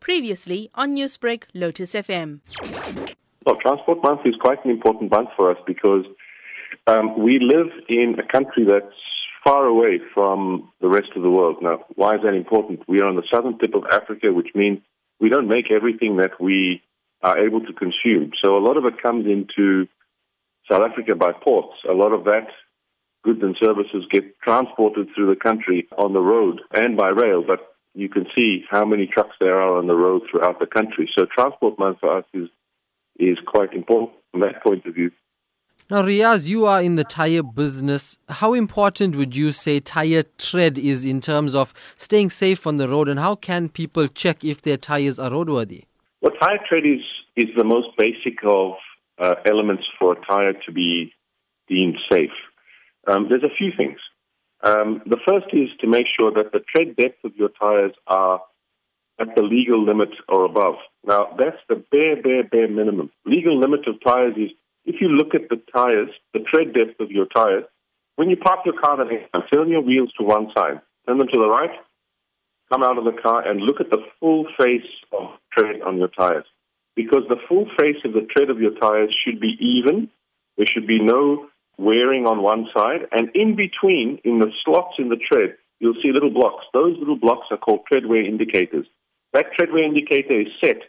Previously on Newsbreak, Lotus FM. Well, Transport Month is quite an important month for us because um, we live in a country that's far away from the rest of the world. Now, why is that important? We are on the southern tip of Africa, which means we don't make everything that we are able to consume. So a lot of it comes into South Africa by ports. A lot of that goods and services get transported through the country on the road and by rail, but you can see how many trucks there are on the road throughout the country. So transport month for us is is quite important from that point of view. Now, Riaz, you are in the tire business. How important would you say tire tread is in terms of staying safe on the road, and how can people check if their tires are roadworthy? Well, tire tread is is the most basic of uh, elements for a tire to be deemed safe. Um, there's a few things. Um, the first is to make sure that the tread depth of your tires are at the legal limit or above. Now, that's the bare, bare, bare minimum. Legal limit of tires is if you look at the tires, the tread depth of your tires, when you park your car the turn your wheels to one side, turn them to the right, come out of the car and look at the full face of tread on your tires. Because the full face of the tread of your tires should be even. There should be no wearing on one side, and in between, in the slots in the tread, you'll see little blocks. Those little blocks are called tread wear indicators. That tread wear indicator is set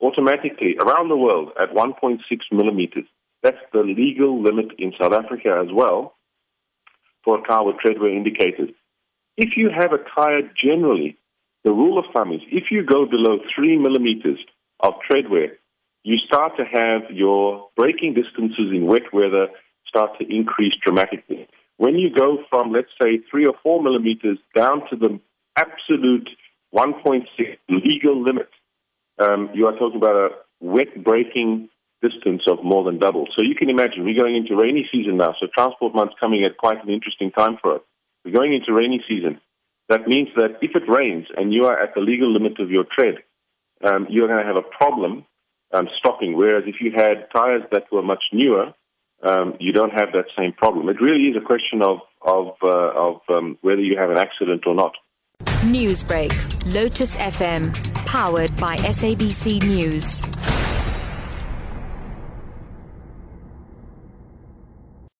automatically around the world at 1.6 millimeters. That's the legal limit in South Africa as well for a car with tread wear indicators. If you have a tire generally, the rule of thumb is if you go below 3 millimeters of tread wear, you start to have your braking distances in wet weather start to increase dramatically. When you go from, let's say, three or four millimeters down to the absolute 1.6 legal limit, um, you are talking about a wet braking distance of more than double. So you can imagine we're going into rainy season now, so transport month's coming at quite an interesting time for us. We're going into rainy season. That means that if it rains and you are at the legal limit of your tread, um, you're going to have a problem um, stopping. Whereas if you had tires that were much newer, um, you don't have that same problem. It really is a question of of, uh, of um, whether you have an accident or not. Newsbreak, Lotus FM, powered by SABC News.